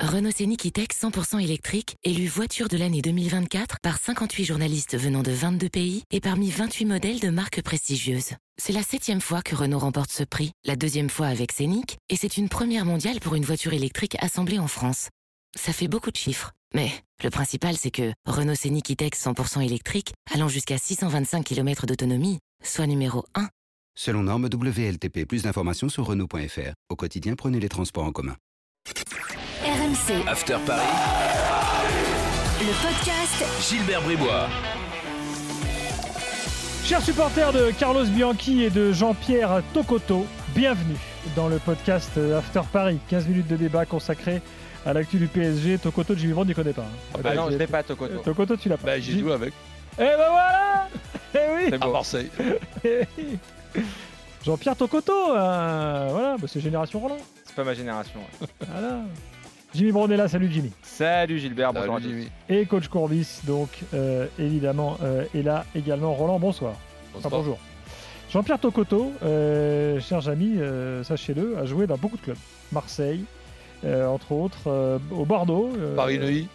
Renault Scénic E-Tech 100% électrique, élu voiture de l'année 2024 par 58 journalistes venant de 22 pays et parmi 28 modèles de marques prestigieuses. C'est la septième fois que Renault remporte ce prix, la deuxième fois avec Scénic, et c'est une première mondiale pour une voiture électrique assemblée en France. Ça fait beaucoup de chiffres, mais le principal c'est que Renault Scénic E-Tech 100% électrique, allant jusqu'à 625 km d'autonomie, soit numéro 1. Selon norme WLTP, plus d'informations sur Renault.fr. Au quotidien, prenez les transports en commun. RMC, After Paris, le podcast Gilbert Bribois. Chers supporters de Carlos Bianchi et de Jean-Pierre Tocoto, bienvenue dans le podcast After Paris. 15 minutes de débat consacré à l'actu du PSG. Tocoto, Jimmy Brand, n'y connaît pas. hein. Bah non, je l'ai pas, Tokoto. Euh, Tocoto, tu l'as pas. Bah, j'ai joué avec Eh ben voilà Eh oui C'est à bon. Marseille. Jean-Pierre Tocoto, euh, voilà, bah, c'est Génération Roland. C'est pas ma génération. ouais. Voilà. Jimmy est là, salut Jimmy. Salut Gilbert, bonjour Salut. Jimmy. Et coach Courbis, donc euh, évidemment, euh, est là également. Roland, bonsoir. Enfin, Bonsoir. bonjour. Jean-Pierre Tocoto, euh, chers amis, euh, sachez-le, a joué dans beaucoup de clubs. Marseille, euh, entre autres, euh, au Bordeaux. euh, Paris-Neuilly.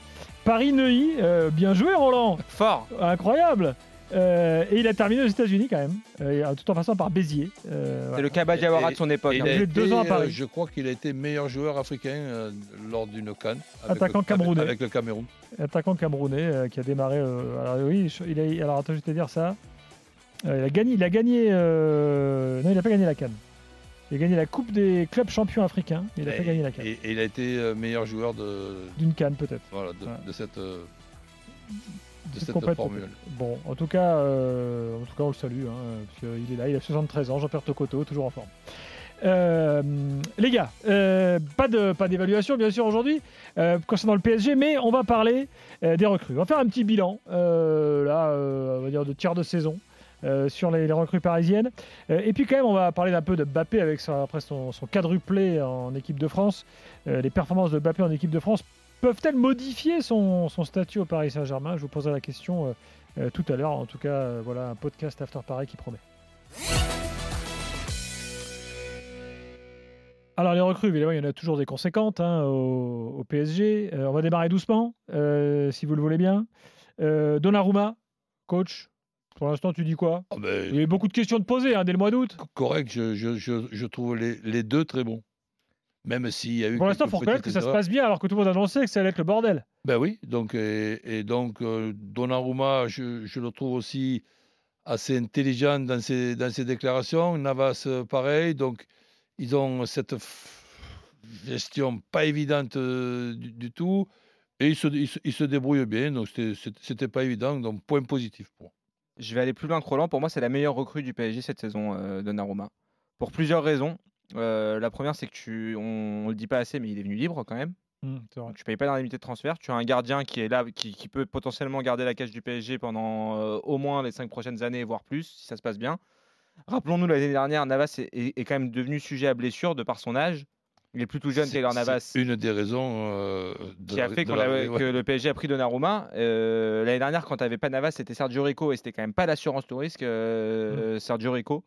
Paris-Neuilly, euh, bien joué Roland, Fort incroyable. Euh, et il a terminé aux États-Unis quand même, euh, tout en passant par Béziers. Euh, C'est voilà. le Kaba Diawara de son époque. Et hein. il a joué été, deux ans à euh, Paris. je crois qu'il a été meilleur joueur africain euh, lors d'une canne. Attaquant le, camerounais. Avec, le Cameroun. attaquant camerounais euh, qui a démarré. euh, alors oui, il a, alors attends, je vais te dire ça. Euh, il a gagné. Il a gagné. euh, non, il n'a pas gagné la canne. Il a gagné la Coupe des clubs champions africains. mais Il n'a pas et, gagné la canne. et- et il a été euh, meilleur joueur de, D'une canne peut-être. voilà, de, Ouais. de cette, euh, de C'est cette complète, formule. Bon, en tout cas, euh, en tout cas, on le salue, hein, parce qu'il est là, il a 73 ans, Jean-Pierre Tocoto, toujours en forme. Euh, les gars, euh, pas de pas d'évaluation bien sûr aujourd'hui concernant le PSG, mais on va parler des recrues. On va faire un petit bilan là, on va dire de tiers de saison euh, sur les, les recrues parisiennes. Euh, et puis quand même, on va parler d'un peu de Mbappé avec son, après son, son quadruplé en équipe de France. Euh, les performances de Mbappé en équipe de France peuvent-elles modifier son, son statut au Paris Saint-Germain? Je vous poserai la question euh, euh, tout à l'heure. En tout cas, euh, voilà un podcast After Paris qui promet. Alors les recrues, évidemment, il y en a toujours des conséquentes hein, au, au PSG. Euh, on va démarrer doucement, euh, si vous le voulez bien. Euh, Donnarumma, coach, pour l'instant, tu dis quoi? Ah ben, Il y a eu beaucoup de questions de poser hein, dès le mois d'août. correct, je, je, je, je trouve les, les deux très bons. Même s'il y a eu. Pour l'instant, il faut reconnaître que ça se passe bien, alors que tout le monde annonçait que ça allait être le bordel. Ben oui, donc, et, et donc euh, Donnarumma, je, je le trouve aussi assez intelligent dans ses, dans ses déclarations. Navas, euh, pareil. Donc, ils ont cette gestion pas évidente euh, du, du tout. Et ils se, ils se, ils se débrouillent bien. Donc, c'était pas évident. Donc, point positif pour. Je vais aller plus loin que Roland. Pour moi, c'est la meilleure recrue du PSG cette saison, euh, Donnarumma. Pour plusieurs raisons. Euh, la première, c'est que tu, on, on le dit pas assez, mais il est venu libre quand même. c'est vrai. Tu payes pas d'indemnité de transfert. Tu as un gardien qui est là, qui, qui peut potentiellement garder la cage du PSG pendant euh, au moins les cinq prochaines années, voire plus, si ça se passe bien. Rappelons-nous, l'année dernière, Navas est, est- est quand même devenu sujet à blessure de par son âge. Il est plus tout jeune, C'est- Taylor Navas. c'est une des raisons euh, de qui a fait de qu'on la- avait- ouais. que le PSG a pris Donnarumma. Euh, L'année dernière, quand tu n'avais pas Navas, c'était Sergio Rico et c'était quand même pas l'assurance tout risque, euh, Sergio Rico.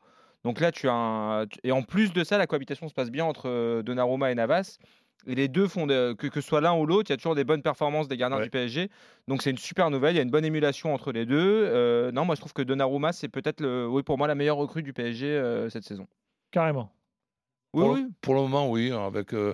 Donc là, tu as un... Et en plus de ça, la cohabitation se passe bien entre euh, Donnarumma et Navas. Et les deux font de- que, que ce soit l'un ou l'autre, il y a toujours des bonnes performances des gardiens Ouais. du PSG. Donc c'est une super nouvelle. Il y a une bonne émulation entre les deux. Euh, non, moi je trouve que Donnarumma, c'est peut-être, le... oui, pour moi, la meilleure recrue du PSG euh, cette saison. Carrément. Oui, pour, oui. pour le moment, oui, avec euh,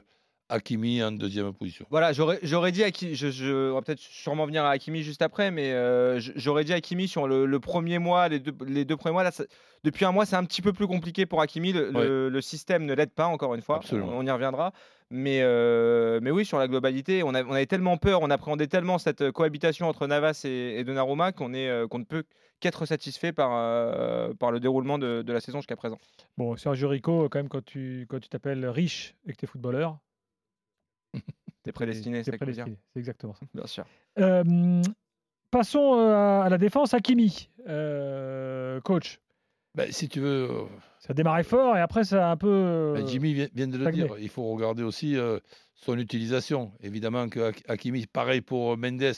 Hakimi en deuxième position. Voilà, j'aurais j'aurais dit Hakimi, je, je- on va peut-être sûrement venir à Hakimi juste après, mais euh, j'aurais dit Hakimi sur le, le premier mois, les deux, les deux premiers mois. Là, ça- depuis un mois, c'est un petit peu plus compliqué pour Hakimi. Le, le- le système ne l'aide pas, encore une fois. Absolument. On, on y reviendra. Mais, euh, mais oui, sur la globalité, on, a- on avait tellement peur, on appréhendait tellement cette euh, cohabitation entre Navas et, et Donnarumma qu'on est, euh, qu'on ne peut qu'être satisfait par, euh, par le déroulement de, de la saison jusqu'à présent. Bon, Sergio Rico, quand même, quand tu quand tu t'appelles riche et que tu es footballeur, T'es prédestiné, c'est prédestiné. C'est exactement ça. Bien sûr. Euh, passons euh, à la défense. Hakimi, euh, coach. Ben, si tu veux, Ça a démarré fort et après ça a un peu. ben, Jimmy vient, vient de le stagné. dire, il faut regarder aussi euh, son utilisation. Évidemment que Hak- Hakimi, pareil pour Mendes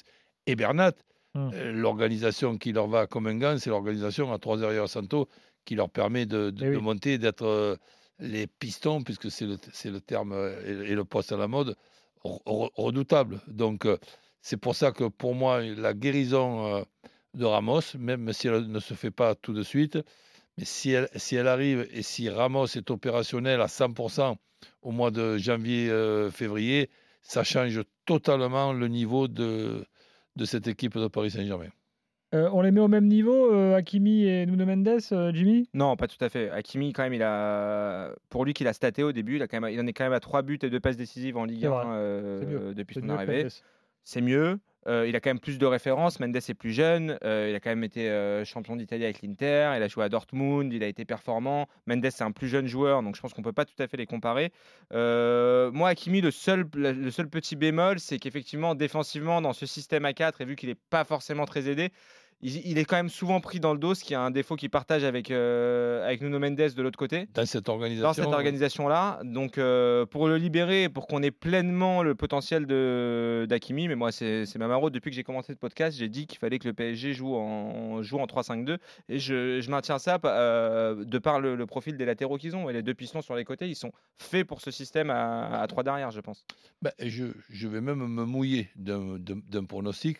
et Bernat, Hum. l'organisation qui leur va comme un gant, c'est l'organisation à trois derrière Santo qui leur permet de, de- Eh oui. de monter, d'être les pistons, puisque c'est le, terme et, et le poste à la mode. Re- re- redoutable. Donc, euh, c'est pour ça que pour moi, la guérison euh, de Ramos, même si elle ne se fait pas tout de suite, mais si elle, arrive et si Ramos est opérationnel à 100% au mois de janvier-février, ça change totalement le niveau de, de cette équipe de Paris Saint-Germain. Euh, on les met au même niveau, euh, Hakimi et Nuno Mendes, euh, Jimmy? Non, pas tout à fait. Hakimi, quand même, il a, pour lui qu'il a staté au début, il, a quand même... il en est quand même à 3 buts et 2 passes décisives en Ligue C'est 1 vrai. euh, C'est mieux. depuis son arrivée. C'est mieux. Euh, il a quand même plus de références. Mendes est plus jeune. Il a quand même été champion d'Italie avec l'Inter. Il a joué à Dortmund. Il a été performant. Mendes, c'est un plus jeune joueur, donc je pense qu'on peut pas tout à fait les comparer. Moi, Hakimi, le seul, le seul petit bémol, c'est qu'effectivement, défensivement, dans ce système à 4, et vu qu'il n'est pas forcément très aidé, il, il est quand même souvent pris dans le dos, ce qui est un défaut qu'il partage avec, euh, avec Nuno Mendes de l'autre côté Dans cette organisation, dans cette organisation-là. Donc, euh, pour le libérer, pour qu'on ait pleinement le potentiel d'Akimi, mais moi, c'est ma maraude. Depuis que j'ai commencé ce podcast, j'ai dit qu'il fallait que le PSG joue en, joue en 3-5-2. Et je, je maintiens ça euh, de par le, le profil des latéraux qu'ils ont. Et les deux pistons sur les côtés, ils sont faits pour ce système à, à 3 derrière, je pense. Ben, je, je vais même me mouiller d'un pronostic.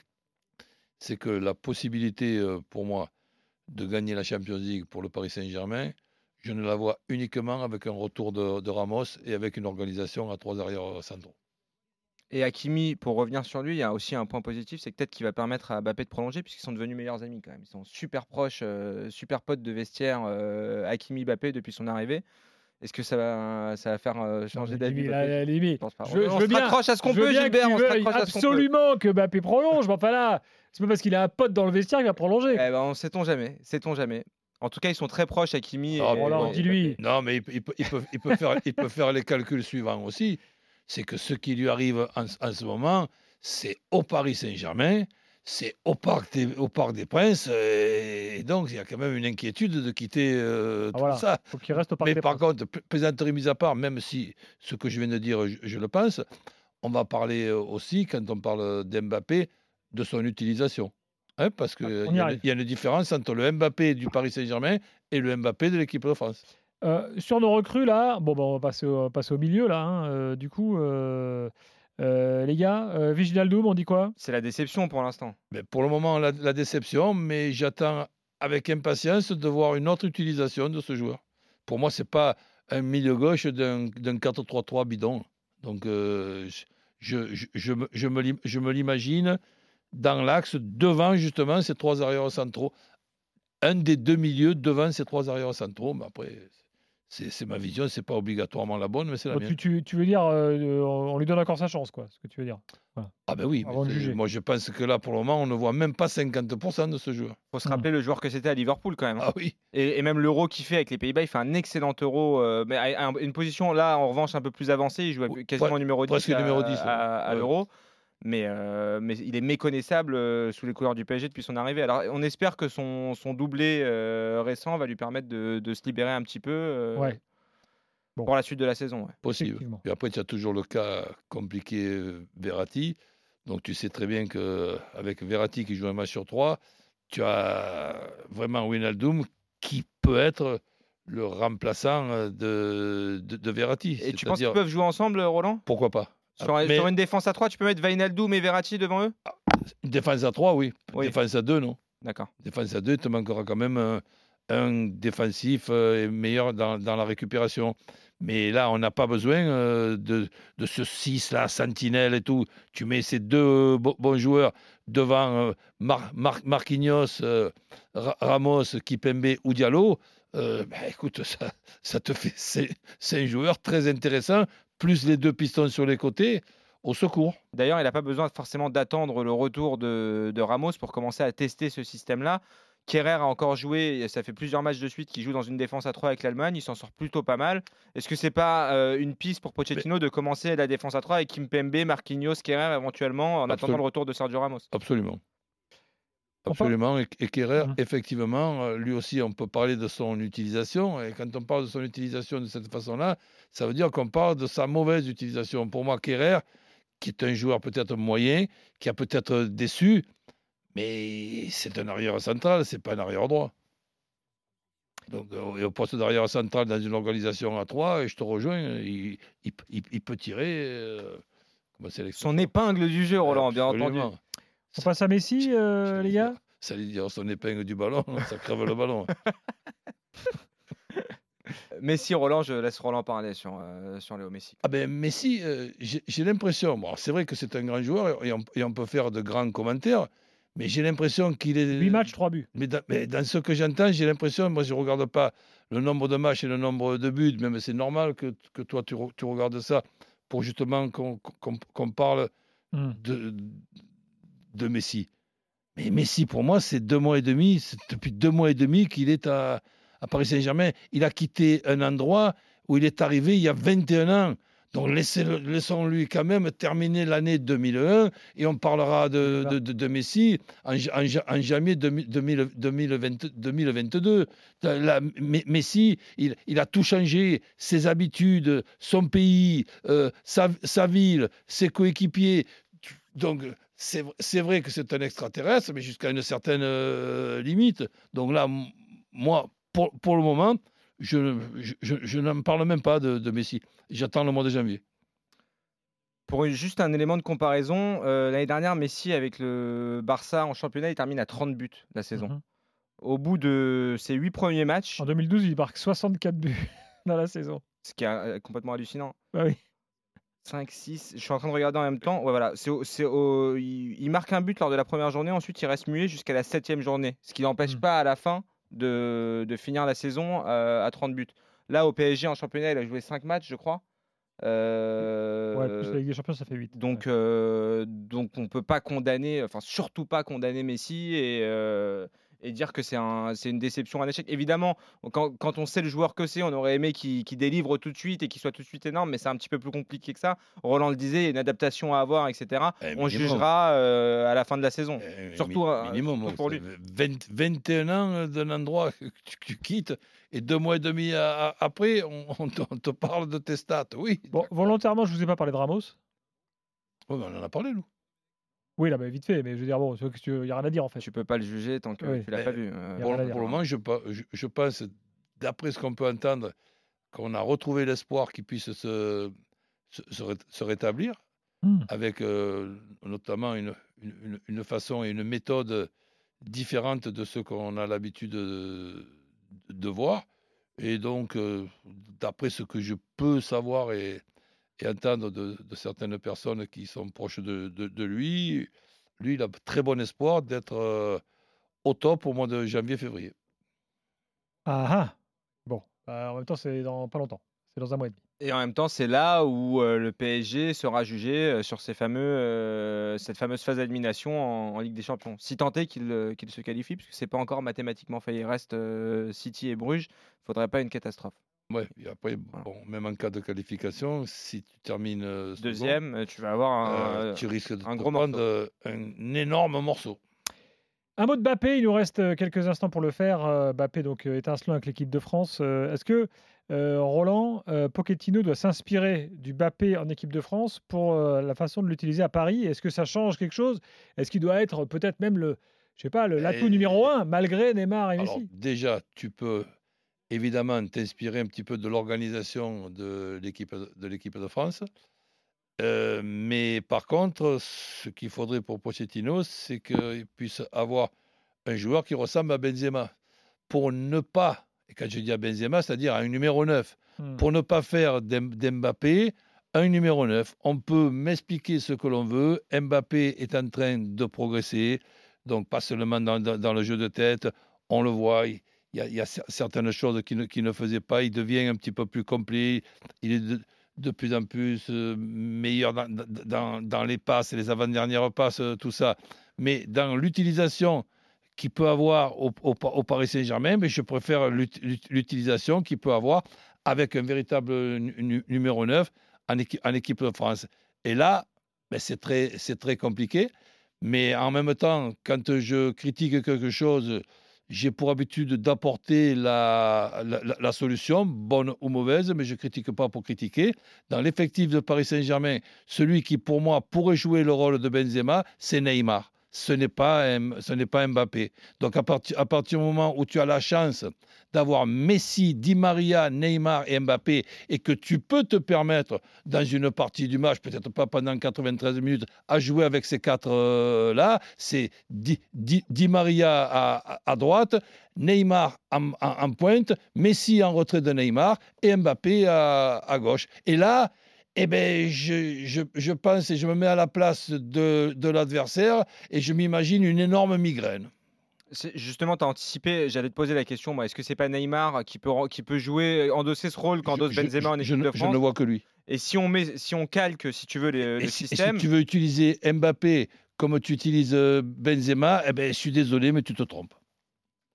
C'est que la possibilité pour moi de gagner la Champions League pour le Paris Saint-Germain, je ne la vois uniquement avec un retour de, Ramos et avec une organisation à trois arrières centraux. Et Hakimi, pour revenir sur lui, il y a aussi un point positif, c'est peut-être qu'il va permettre à Mbappé de prolonger, puisqu'ils sont devenus meilleurs amis quand même. Ils sont super proches, super potes de vestiaire, Hakimi Mbappé depuis son arrivée. Est-ce que ça va, ça va faire euh, changer d'avis Mbappé? là, Jimmy, Je pense pas. je- on je on veux se bien- raccroche à ce qu'on je veux peut, bien Gilbert, on se raccroche à ce qu'on peut. absolument que Mbappé prolonge, mais enfin là, c'est pas parce qu'il a un pote dans le vestiaire qu'il va prolonger. Eh ben, on sait-on jamais, sait-on jamais. En tout cas, ils sont très proches, Hakimi. Ah, et, bon, alors, et dis-lui. Mbappé. Non, mais il, peut- il peut, il peut- il peut faire, il peut faire les calculs suivants aussi. C'est que ce qui lui arrive en, en ce moment, c'est au Paris Saint-Germain, c'est au Parc des, au Parc des Princes, et donc il y a quand même une inquiétude de quitter euh, Ah, tout voilà. ça. Faut qu'il reste au parc Mais des par Princes. contre, pl- plaisanterie mise à part, même si ce que je viens de dire, je, je le pense, on va parler euh, aussi, quand on parle d'Mbappé, de son utilisation. Hein, parce Ah, qu'il on y y, a une- il différence entre le Mbappé du Paris Saint-Germain et le Mbappé de l'équipe de France. Euh, sur nos recrues là, bon, bah, on va passer au, passer au milieu là. hein, euh, du coup, euh, euh, les gars, euh, on dit quoi? C'est la déception pour l'instant. Mais pour le moment, la, la déception, mais j'attends avec impatience de voir une autre utilisation de ce joueur. Pour moi, ce n'est pas un milieu gauche d'un d'un 4-3-3 bidon. Donc, euh, je, je me l'imagine dans l'axe devant justement ces trois arrières centraux. Un des deux milieux devant ces trois arrières centraux. Mais après, c'est ma vision, c'est pas obligatoirement la bonne, mais c'est la Bon, mienne. tu, tu- tu veux dire, euh, on lui donne encore sa chance, quoi, ce que tu veux dire. Ah ben oui, Avant de mais moi je pense que là, pour le moment, on ne voit même pas 50% de ce joueur. faut se Hmm. rappeler le joueur que c'était à Liverpool quand même. hein. Ah oui. Et, et même l'euro qu'il fait avec les Pays-Bas, il fait un excellent euro, euh, mais à, à une position là, en revanche, un peu plus avancée. Il joue à- Ouais, quasiment numéro 10 presque à, numéro 10, à- à ouais. l'euro. Mais, euh, mais il est méconnaissable euh, sous les couleurs du PSG depuis son arrivée. Alors on espère que son, son doublé euh, récent va lui permettre de, de se libérer un petit peu euh, Ouais. Bon. pour la suite de la saison. ouais. Possible. Et après, tu as toujours le cas compliqué Verratti. Donc, tu sais très bien qu'avec Verratti qui joue un match sur trois, tu as vraiment Wijnaldum qui peut être le remplaçant de, de, de Verratti. Et tu penses qu'ils peuvent jouer ensemble, Roland? Pourquoi pas sur, Ah, mais- sur une défense à 3, tu peux mettre Wijnaldum et Verratti devant eux? Une défense à trois, oui. Une Oui. Défense à deux, non. D'accord. Défense à deux, il te manquera quand même un, un défensif euh, meilleur dans, dans la récupération. Mais là, on n'a pas besoin euh, de, de ce 6-là, Sentinelle et tout. Tu mets ces deux bo- bons joueurs devant euh, Mar- Mar- Marquinhos, euh, Ra- Ramos, Kipembe ou Diallo. euh, ben, écoute, ça, ça te fait. C'est c'est un joueur très intéressant, plus les deux pistons sur les côtés, au secours. D'ailleurs, il n'a pas besoin forcément d'attendre le retour de, de Ramos pour commencer à tester ce système-là. Kerrer a encore joué, ça fait plusieurs matchs de suite qu'il joue dans une défense à 3 avec l'Allemagne, il s'en sort plutôt pas mal. Est-ce que c'est pas euh, une piste pour Pochettino de commencer la défense à 3 avec Kimpembe, Marquinhos, Kerrer éventuellement en attendant le retour de Sergio Ramos? Absolument. Absolument. Et, et Kerrer, Mhm. effectivement, euh, lui aussi, on peut parler de son utilisation. Et quand on parle de son utilisation de cette façon-là, ça veut dire qu'on parle de sa mauvaise utilisation. Pour moi, Kerrer, qui est un joueur peut-être moyen, qui a peut-être déçu, mais c'est un arrière central, c'est pas un arrière droit. Donc, euh, et au poste d'arrière central dans une organisation à 3, et je te rejoins, il, il- il- il peut tirer euh. Son épingle du jeu, Roland, bien entendu. On passe à Messi, euh, les gars Ça veut dire son épingle du ballon, ça crève le ballon. Messi, Roland, je laisse Roland parler sur, euh, sur Léo Messi. Ah ben Messi, euh, j'ai l'impression, bon, c'est vrai que c'est un grand joueur et on, et on peut faire de grands commentaires, mais j'ai l'impression qu'il est... 8 matchs, 3 buts. Mais dans, mais dans ce que j'entends, j'ai l'impression, moi je ne regarde pas le nombre de matchs et le nombre de buts, même c'est normal que, que toi tu, re- tu regardes ça pour justement qu'on qu'on- qu'on parle Hmm. de, de Messi. Mais Messi, pour moi, c'est deux mois et demi, c'est depuis deux mois et demi qu'il est à, à Paris Saint-Germain. Il a quitté un endroit où il est arrivé il y a 21 ans. Donc laissons-lui quand même terminer l'année 2001 et on parlera de, de, de- de Messi en, ja- en ja- en janvier 2000 2000 2020 2022. La- Me- Messi, il, il a tout changé, ses habitudes, son pays, euh, sa, sa ville, ses coéquipiers. Donc c'est c'est vrai que c'est un extraterrestre, mais jusqu'à une certaine euh, limite. Donc là, m- moi, pour, pour le moment, je, je, je- je n'en parle même pas de, de Messi. J'attends le mois de janvier. Pour juste un élément de comparaison, euh, l'année dernière, Messi avec le Barça en championnat, il termine à 30 buts la saison. Mhm. Au bout de ses 8 premiers matchs, En 2012, il marque 64 buts dans la saison. ce qui est euh, complètement hallucinant. Bah oui. 5, 6, je suis en train de regarder en même temps. Ouais, voilà, c'est c'est au- il, marque un but lors de la première journée, ensuite il reste muet jusqu'à la septième journée, ce qui n'empêche Mm. pas à la fin de, de finir la saison euh, à 30 buts. Là, au PSG en championnat, il a joué 5 matchs, je crois. Euh, Ouais, plus la Ligue des Champions, ça fait 8. donc, euh, donc on peut pas condamner, enfin surtout pas condamner Messi et, euh, et dire que c'est un, c'est une déception, un échec. Évidemment, quand, quand on sait le joueur que c'est, on aurait aimé qu'il qu'il délivre tout de suite et qu'il soit tout de suite énorme, mais c'est un petit peu plus compliqué que ça. Roland le disait, il y a une adaptation à avoir, etc. Eh, on jugera euh, à la fin de la saison. Euh, Surtout, mi- euh, minimum, surtout pour lui. c'est 20 21 ans d'un endroit que tu, quittes et deux mois et demi après, on, on te, on te parle de tes stats. Oui, Bon, volontairement, je vous ai pas parlé de Ramos. Ouais, mais on en a parlé, nous. Oui, là, bah, vite fait, mais je veux dire, bon, il n'y a rien à dire en fait. Tu peux pas le juger tant que Oui. tu l'as pas vu. euh, Pour, le moment, je, je, je pense, d'après ce qu'on peut entendre, qu'on a retrouvé l'espoir qu'il puisse se, se, se ré- se rétablir, Hmm. avec euh, notamment une, une, une- une façon et une méthode différente de ce qu'on a l'habitude de, de voir. Et donc, euh, d'après ce que je peux savoir et, et entendre de, de certaines personnes qui sont proches de, de- de lui, lui, il a très bon espoir d'être euh, au top au mois de janvier-février. Ah ah Bon, bah, en même temps, c'est dans pas longtemps. C'est dans un mois et demi. Et en même temps, c'est là où euh, le PSG sera jugé euh, sur ces fameux, euh, cette fameuse phase d'élimination en, en Ligue des Champions. Si tant est qu'il euh, se qualifie, puisque c'est pas encore mathématiquement fait. Il reste euh, City et Bruges. Faudrait pas une catastrophe. Ouais, et après, Voilà. bon, même en cas de qualification, si tu termines euh, second, Deuxième, euh, tu vas avoir un. euh, tu risques de un te gros prendre morceau. un énorme morceau. Un mot de Bappé, il nous reste quelques instants pour le faire. Bappé, donc étincelant avec l'équipe de France. Est-ce que euh, Roland euh, Pochettino doit s'inspirer du Bappé en équipe de France pour euh, la façon de l'utiliser à Paris? Est-ce que ça change quelque chose? Est-ce qu'il doit être peut-être même le, je sais pas, le l'atout numéro un malgré Neymar et Alors, Messi déjà, tu peux évidemment t'inspirer un petit peu de l'organisation de l'équipe de, l'équipe de France. Euh, mais par contre, ce qu'il faudrait pour Pochettino, c'est qu'il puisse avoir un joueur qui ressemble à Benzema. Pour ne pas, et quand je dis à Benzema, c'est-à-dire à un numéro 9, Hmm. pour ne pas faire d'M- d'Mbappé un numéro 9. On peut m'expliquer ce que l'on veut. Mbappé est en train de progresser, donc pas seulement dans, dans- dans le jeu de tête, on le voit. Il il y a cer- certaines choses qu'il ne, qu'il ne faisait pas. Il devient un petit peu plus complet. Il est de, de plus en plus euh, meilleur dans, dans- les passes, les avant-dernières passes, euh, tout ça. Mais dans l'utilisation qu'il peut avoir au, au- Paris Saint-Germain, je préfère l'ut- l'ut- l'utilisation qu'il peut avoir avec un véritable nu- nu- numéro 9 en, équi- en équipe de France. Et là, ben, c'est très, très compliqué. Mais en même temps, quand je critique quelque chose, j'ai pour habitude d'apporter la, solution, bonne ou mauvaise, mais je ne critique pas pour critiquer. Dans l'effectif de Paris Saint-Germain, celui qui, pour moi, pourrait jouer le rôle de Benzema, c'est Neymar. Ce n'est pas, ce n'est pas Mbappé. Donc à, partir à partir du moment où tu as la chance d'avoir Messi, Di Maria, Neymar et Mbappé et que tu peux te permettre dans une partie du match, peut-être pas pendant 93 minutes, à jouer avec ces quatre-là, c'est Di, Di- Di Maria à, à- droite, Neymar en, en- en pointe, Messi en retrait de Neymar et Mbappé à, à gauche. Et là, eh ben, je, je- je pense et je me mets à la place de, de l'adversaire et je m'imagine une énorme migraine. Justement, tu as anticipé, j'allais te poser la question, moi, est-ce que c'est pas Neymar qui peut, qui peut jouer, endosser ce rôle qu'endosse Je- je- Benzema en je équipe ne- de Je France ne vois que lui. Et si on, met, si on calque, si tu veux, les- le si, et si système, tu veux utiliser Mbappé comme tu utilises euh, Benzema, eh ben, je suis désolé, mais tu te trompes.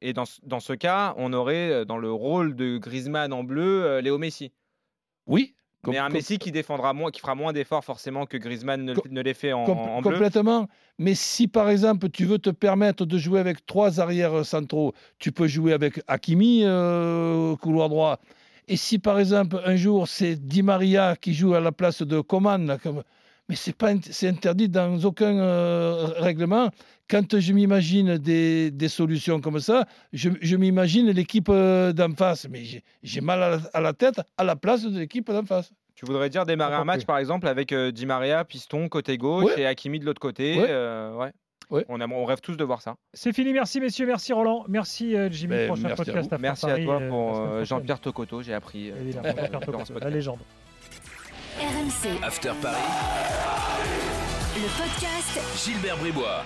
et dans, ce- dans ce cas, on aurait euh, dans le rôle de Griezmann en bleu, euh, Léo Messi. Oui. Com- mais un Messi qui défendra moins, qui fera moins d'efforts forcément que Griezmann ne, ne l'ait fait en, com- en bleu. complètement. Mais si par exemple tu veux te permettre de jouer avec trois arrières centraux, tu peux jouer avec Hakimi euh, au couloir droit. Et si par exemple un jour c'est Di Maria qui joue à la place de Coman, là, comme- mais c'est pas c'est interdit dans aucun euh, règlement. Quand je m'imagine des, des solutions comme ça, je, je m'imagine l'équipe euh, d'en face. Mais j'ai- mal à la, à la tête à la place de l'équipe d'en face. Tu voudrais dire démarrer un match par exemple avec euh, Di Maria, piston côté gauche Ouais. et Hakimi de l'autre côté. Ouais. euh, ouais. Ouais. On, a- on rêve tous de voir ça. C'est fini, merci messieurs, merci Roland, merci euh, Jimmy. Ben, Prochain merci à podcast vous. After Merci à toi pour euh. Jean-Pierre Tocoto. J'ai appris. euh, la légende. RMC, After Paris, le podcast Gilbert Bribois.